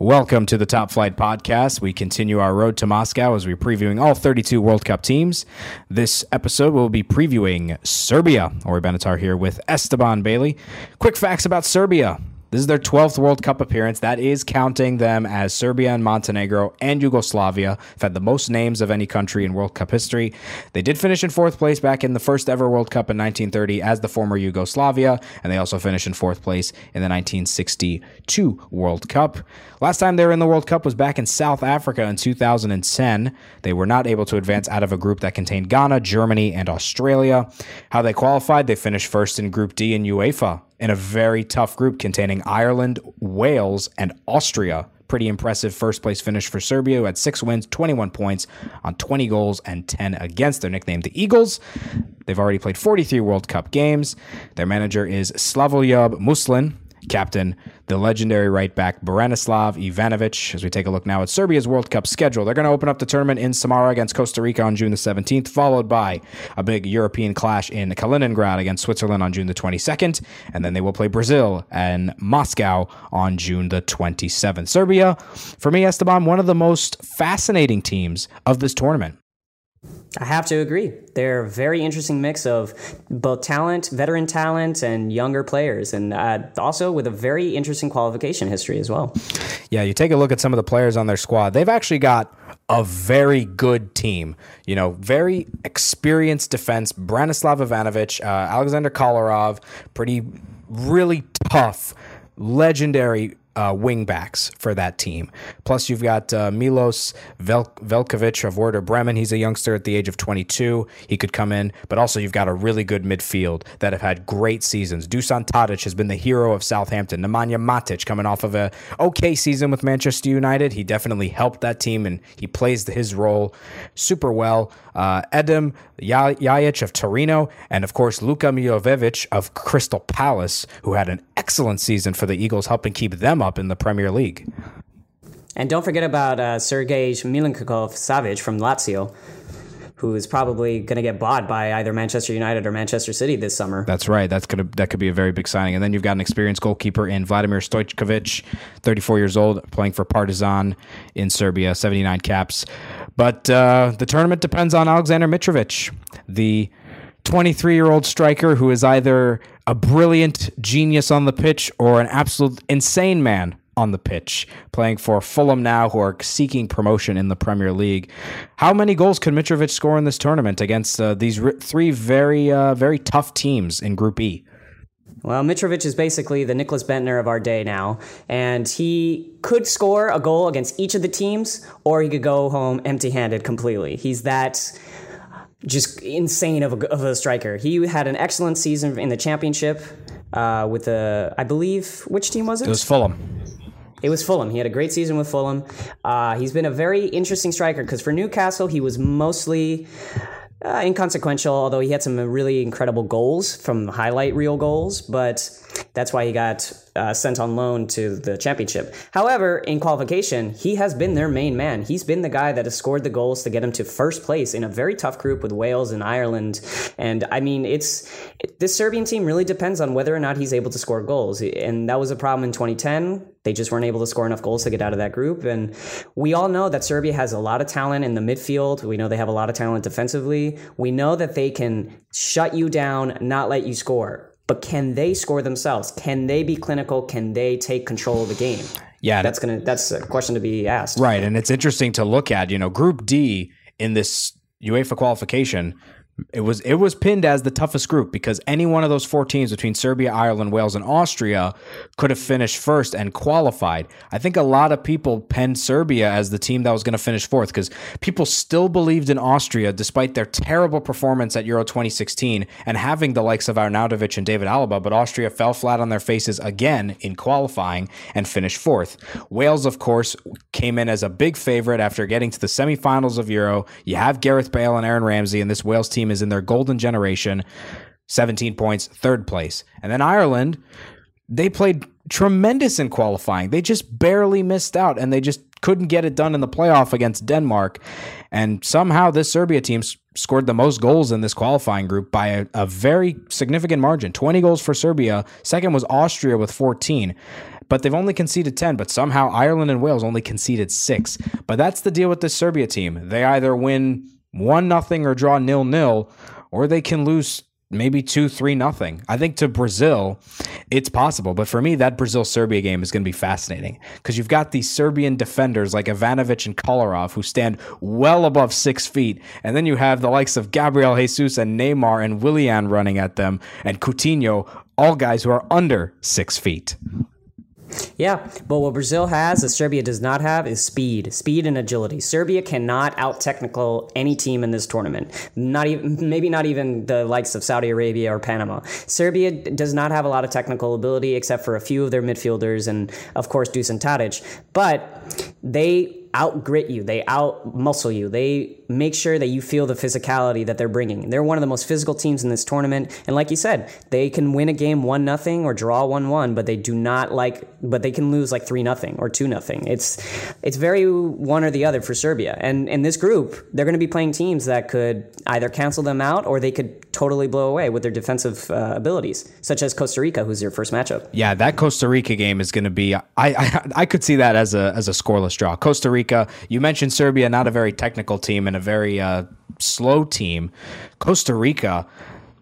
Welcome to the Top Flight Podcast. We continue our road to Moscow as we're previewing all 32 World Cup teams. This episode we'll be previewing Serbia. Ori Benatar here with Esteban Bailey. Quick facts about Serbia. This is their 12th World Cup appearance. That is counting them as Serbia and Montenegro and Yugoslavia have had the most names of any country in World Cup history. They did finish in fourth place back in the first ever World Cup in 1930 as the former Yugoslavia, and they also finished in fourth place in the 1962 World Cup. Last time they were in the World Cup was back in South Africa in 2010. They were not able to advance out of a group that contained Ghana, Germany, and Australia. How they qualified, they finished first in Group D in UEFA in a very tough group containing Ireland, Wales, and Austria. Pretty impressive first place finish for Serbia, who had six wins, 21 points on 20 goals, and 10 against. They're nicknamed the Eagles. They've already played 43 World Cup games. Their manager is Slavoljub Muslin captain, the legendary right back Branislav Ivanovic. As we take a look now at Serbia's World Cup schedule, they're going to open up the tournament in Samara against Costa Rica on June the 17th, followed by a big European clash in Kaliningrad against Switzerland on June the 22nd, and then they will play Brazil and Moscow on June the 27th. Serbia, for me, Esteban, one of the most fascinating teams of this tournament. I have to agree. They're a very interesting mix of both talent, veteran talent, and younger players, and uh, also with a very interesting qualification history as well. Yeah, you take a look at some of the players on their squad. They've actually got a very good team. You know, very experienced defense. Branislav Ivanovic, uh, Alexander Kolarov, pretty, really tough, legendary uh, wingbacks for that team. Plus, you've got uh, Milos Vel- Veljkovic of Werder Bremen. He's a youngster at the age of 22. He could come in, but also you've got a really good midfield that have had great seasons. Dusan Tadic has been the hero of Southampton. Nemanja Matic coming off of a okay season with Manchester United. He definitely helped that team and he plays his role super well. Uh, Adem Ljajic of Torino, and of course Luka Milivojevic of Crystal Palace, who had an excellent season for the Eagles, helping keep them up in the Premier League. And don't forget about uh, Sergej Milinkovic Savic from Lazio who is probably going to get bought by either Manchester United or Manchester City this summer. That's right. That's gonna that could be a very big signing. And then you've got an experienced goalkeeper in Vladimir Stojkovic, 34 years old, playing for Partizan in Serbia, 79 caps. But uh, the tournament depends on Alexander Mitrovic, the 23 year old striker who is either a brilliant genius on the pitch or an absolute insane man on the pitch, playing for Fulham now, who are seeking promotion in the Premier League. How many goals could Mitrovic score in this tournament against uh, these three very, uh, very tough teams in Group E? Well, Mitrovic is basically the Nicklas Bendtner of our day now, and he could score a goal against each of the teams, or he could go home empty-handed completely. He's that just insane of a, of a striker. He had an excellent season in the championship uh, with the, I believe, which team was it? It was Fulham. It was Fulham. He had a great season with Fulham. Uh, he's been a very interesting striker because for Newcastle, he was mostly uh, inconsequential, although he had some really incredible goals from highlight reel goals. But that's why he got uh, sent on loan to the championship. However, in qualification, he has been their main man. He's been the guy that has scored the goals to get him to first place in a very tough group with Wales and Ireland. And I mean, it's this Serbian team really depends on whether or not he's able to score goals. And that was a problem in 2010. They just weren't able to score enough goals to get out of that group. And we all know that Serbia has a lot of talent in the midfield. We know they have a lot of talent defensively. We know that they can shut you down, not let you score but can they score themselves? Can they be clinical? Can they take control of the game? Yeah, that's gonna that's a question to be asked. Right, and it's interesting to look at. You know, Group D in this UEFA qualification It was it was pinned as the toughest group because any one of those four teams between Serbia, Ireland, Wales, and Austria could have finished first and qualified. I think a lot of people penned Serbia as the team that was going to finish fourth because people still believed in Austria despite their terrible performance at Euro 2016 and having the likes of Arnautovic and David Alaba, but Austria fell flat on their faces again in qualifying and finished fourth. Wales, of course, came in as a big favorite after getting to the semifinals of Euro. You have Gareth Bale and Aaron Ramsey, and this Wales team is in their golden generation. 17 points, third place. And then Ireland, they played tremendous in qualifying. They just barely missed out and they just couldn't get it done in the playoff against Denmark. And somehow this Serbia team scored the most goals in this qualifying group by a, a very significant margin 20 goals for Serbia. Second was Austria with 14 but they've only conceded 10 but somehow ireland and wales only conceded 6 but that's the deal with this serbia team they either win 1 nothing or draw nil nil or they can lose maybe 2 3 nothing. I think to brazil it's possible but for me that brazil serbia game is going to be fascinating because you've got these serbian defenders like ivanovic and kolarov who stand well above six feet and then you have the likes of gabriel jesus and neymar and willian running at them and coutinho all guys who are under six feet yeah, but what Brazil has that Serbia does not have is speed, speed and agility. Serbia cannot out technical any team in this tournament. Not even maybe not even the likes of Saudi Arabia or Panama. Serbia does not have a lot of technical ability except for a few of their midfielders and of course Dusan Tadic, but they out grit you, they out muscle you, they make sure that you feel the physicality that they're bringing. They're one of the most physical teams in this tournament, and like you said, they can win a game one nothing or draw one one, but they do not like, but they can lose like three nothing or two nothing. It's it's very one or the other for Serbia, and in this group, they're going to be playing teams that could either cancel them out or they could totally blow away with their defensive uh, abilities, such as Costa Rica, who's their first matchup. Yeah, that Costa Rica game is going to be. I, I I could see that as a as a scoreless draw. Costa Rica. You mentioned Serbia, not a very technical team and a very uh, slow team. Costa Rica,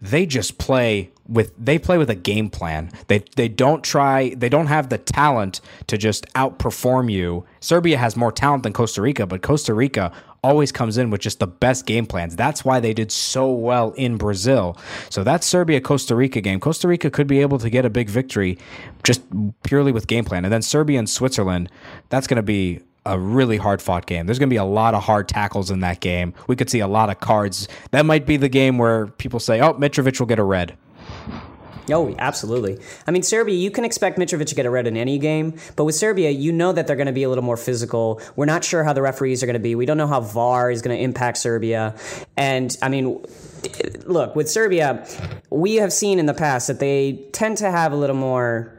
they just play with they play with a game plan. They they don't try they don't have the talent to just outperform you. Serbia has more talent than Costa Rica, but Costa Rica always comes in with just the best game plans. That's why they did so well in Brazil. So that Serbia Costa Rica game, Costa Rica could be able to get a big victory just purely with game plan. And then Serbia and Switzerland, that's going to be a really hard fought game. There's going to be a lot of hard tackles in that game. We could see a lot of cards. That might be the game where people say, "Oh, Mitrovic will get a red." Oh, absolutely. I mean, Serbia, you can expect Mitrovic to get a red in any game, but with Serbia, you know that they're going to be a little more physical. We're not sure how the referees are going to be. We don't know how VAR is going to impact Serbia. And I mean, look, with Serbia, we have seen in the past that they tend to have a little more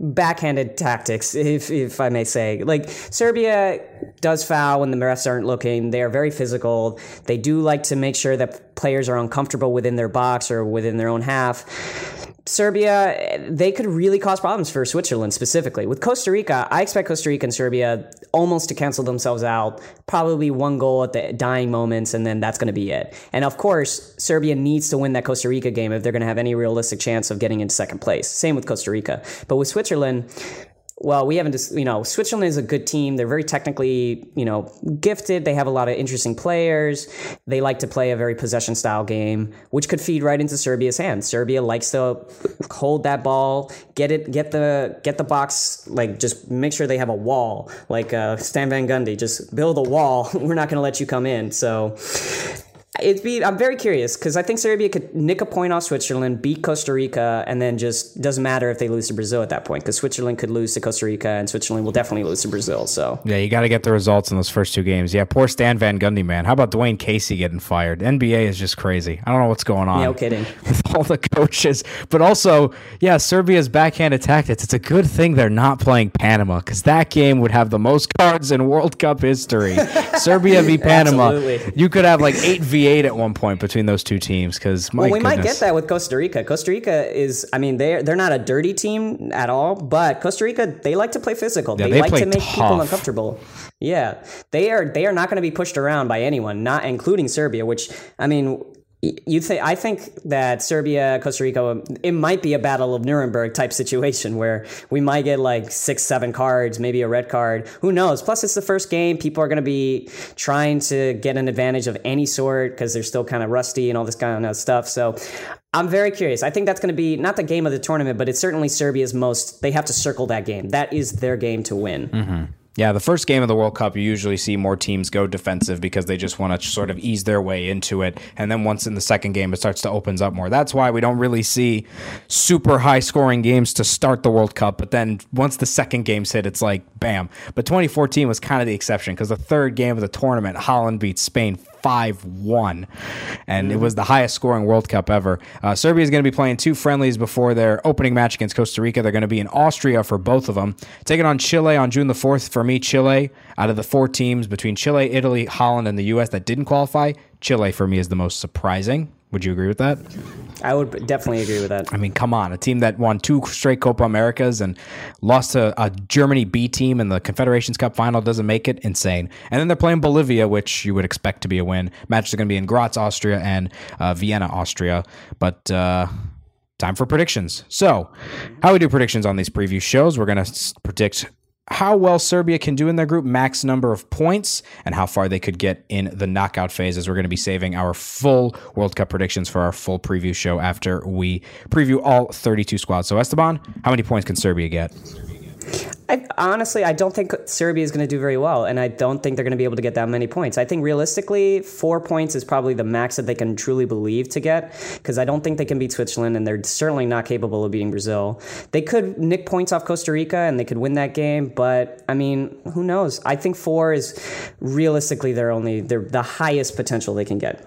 backhanded tactics, if if I may say. Like Serbia does foul when the refs aren't looking. They are very physical. They do like to make sure that players are uncomfortable within their box or within their own half. Serbia, they could really cause problems for Switzerland specifically. With Costa Rica, I expect Costa Rica and Serbia almost to cancel themselves out. Probably one goal at the dying moments, and then that's going to be it. And of course, Serbia needs to win that Costa Rica game if they're going to have any realistic chance of getting into second place. Same with Costa Rica. But with Switzerland, well, we haven't just, you know, Switzerland is a good team. They're very technically, you know, gifted. They have a lot of interesting players. They like to play a very possession style game, which could feed right into Serbia's hands. Serbia likes to hold that ball, get it, get the, get the box, like just make sure they have a wall, like uh, Stan Van Gundy, just build a wall. We're not going to let you come in. So It'd be. I'm very curious because I think Serbia could nick a point off Switzerland, beat Costa Rica, and then just doesn't matter if they lose to Brazil at that point because Switzerland could lose to Costa Rica and Switzerland will definitely lose to Brazil. So yeah, you got to get the results in those first two games. Yeah, poor Stan Van Gundy, man. How about Dwayne Casey getting fired? NBA is just crazy. I don't know what's going on. No kidding. With all the coaches, but also yeah, Serbia's backhanded tactics. It's a good thing they're not playing Panama because that game would have the most cards in World Cup history. Serbia v Panama. You could have like eight v eight at one point between those two teams because well, we goodness. might get that with Costa Rica. Costa Rica is, I mean, they're they're not a dirty team at all, but Costa Rica they like to play physical. Yeah, they, they like to make tough. people uncomfortable. Yeah, they are they are not going to be pushed around by anyone, not including Serbia. Which I mean, you think I think that Serbia, Costa Rica, it might be a battle of Nuremberg type situation where we might get like six, seven cards, maybe a red card. Who knows? Plus, it's the first game. People are going to be trying to get an advantage of any sort because they're still kind of rusty and all this kind of stuff. So, I'm very curious. I think that's going to be not the game of the tournament, but it's certainly Serbia's most. They have to circle that game. That is their game to win. Mm-hmm. Yeah, the first game of the World Cup, you usually see more teams go defensive because they just want to sort of ease their way into it. And then once in the second game, it starts to opens up more. That's why we don't really see super high scoring games to start the World Cup. But then once the second game's hit, it's like bam. But 2014 was kind of the exception because the third game of the tournament, Holland beats Spain 5 1. And it was the highest scoring World Cup ever. Uh, Serbia is going to be playing two friendlies before their opening match against Costa Rica. They're going to be in Austria for both of them. Taking on Chile on June the 4th. For me, Chile, out of the four teams between Chile, Italy, Holland, and the U.S. that didn't qualify, Chile for me is the most surprising. Would you agree with that? I would definitely agree with that. I mean, come on, a team that won two straight Copa Americas and lost to a Germany B team in the Confederations Cup final doesn't make it insane. And then they're playing Bolivia, which you would expect to be a win. Matches are going to be in Graz, Austria, and uh, Vienna, Austria. But uh, time for predictions. So, how we do predictions on these preview shows? We're going to predict how well Serbia can do in their group, max number of points, and how far they could get in the knockout phase. As we're going to be saving our full World Cup predictions for our full preview show after we preview all 32 squads. So, Esteban, how many points can Serbia get? I, honestly, I don't think Serbia is going to do very well, and I don't think they're going to be able to get that many points. I think realistically, four points is probably the max that they can truly believe to get, because I don't think they can beat Switzerland, and they're certainly not capable of beating Brazil. They could nick points off Costa Rica, and they could win that game, but I mean, who knows? I think four is realistically their only, their the highest potential they can get.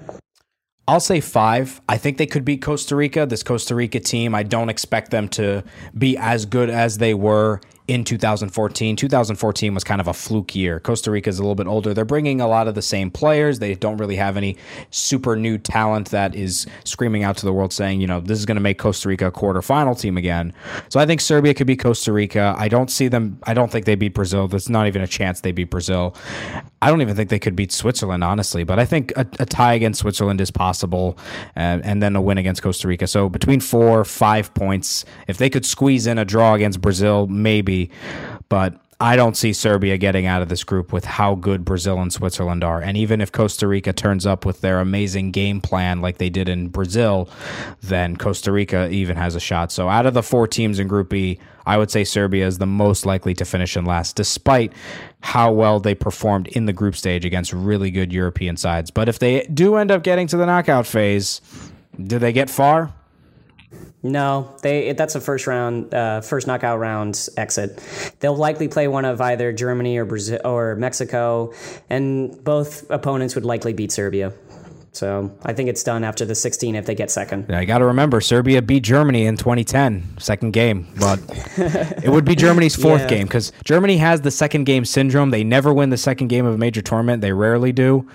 I'll say five. I think they could beat Costa Rica. This Costa Rica team, I don't expect them to be as good as they were in 2014. 2014 was kind of a fluke year. Costa Rica is a little bit older. They're bringing a lot of the same players. They don't really have any super new talent that is screaming out to the world saying, you know, this is going to make Costa Rica a quarterfinal team again. So I think Serbia could be Costa Rica. I don't see them, I don't think they beat Brazil. There's not even a chance they beat Brazil. I don't even think they could beat Switzerland, honestly, but I think a, a tie against Switzerland is possible uh, and then a win against Costa Rica. So between four, five points, if they could squeeze in a draw against Brazil, maybe but I don't see Serbia getting out of this group with how good Brazil and Switzerland are. And even if Costa Rica turns up with their amazing game plan like they did in Brazil, then Costa Rica even has a shot. So out of the four teams in Group B, I would say Serbia is the most likely to finish in last, despite how well they performed in the group stage against really good European sides. But if they do end up getting to the knockout phase, do they get far? No, they that's a first round, uh, first knockout round exit. They'll likely play one of either Germany or Brazil or Mexico, and both opponents would likely beat Serbia. So I think it's done after the 16 if they get second. Yeah, I got to remember Serbia beat Germany in 2010, second game, but it would be Germany's fourth yeah. game because Germany has the second game syndrome. They never win the second game of a major tournament. They rarely do,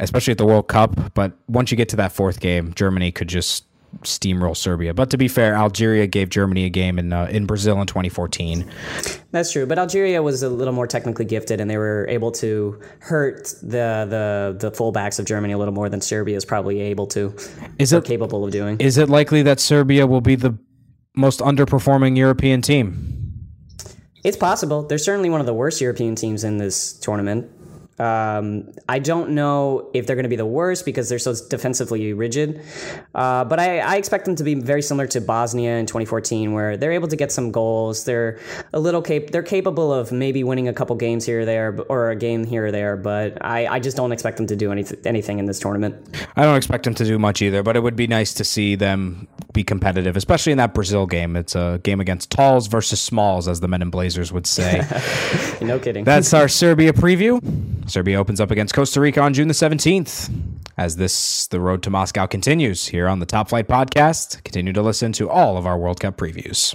especially at the World Cup. But once you get to that fourth game, Germany could just steamroll Serbia. But to be fair, Algeria gave Germany a game in uh, in Brazil in 2014. That's true, but Algeria was a little more technically gifted, and they were able to hurt the the the fullbacks of Germany a little more than Serbia is probably able to. Is it capable of doing? Is it likely that Serbia will be the most underperforming European team? It's possible. They're certainly one of the worst European teams in this tournament. Um, I don't know if they're going to be the worst because they're so defensively rigid, uh, but I, I, expect them to be very similar to Bosnia in 2014, where they're able to get some goals. They're a little cap- they're capable of maybe winning a couple games here or there, or a game here or there. But I, I just don't expect them to do anything anything in this tournament. I don't expect them to do much either, but it would be nice to see them be competitive, especially in that Brazil game. It's a game against talls versus smalls, as the men in Blazers would say. no kidding. That's our Serbia preview. Serbia opens up against Costa Rica on June the 17th. As this, the road to Moscow continues here on the Top Flight Podcast. Continue to listen to all of our World Cup previews.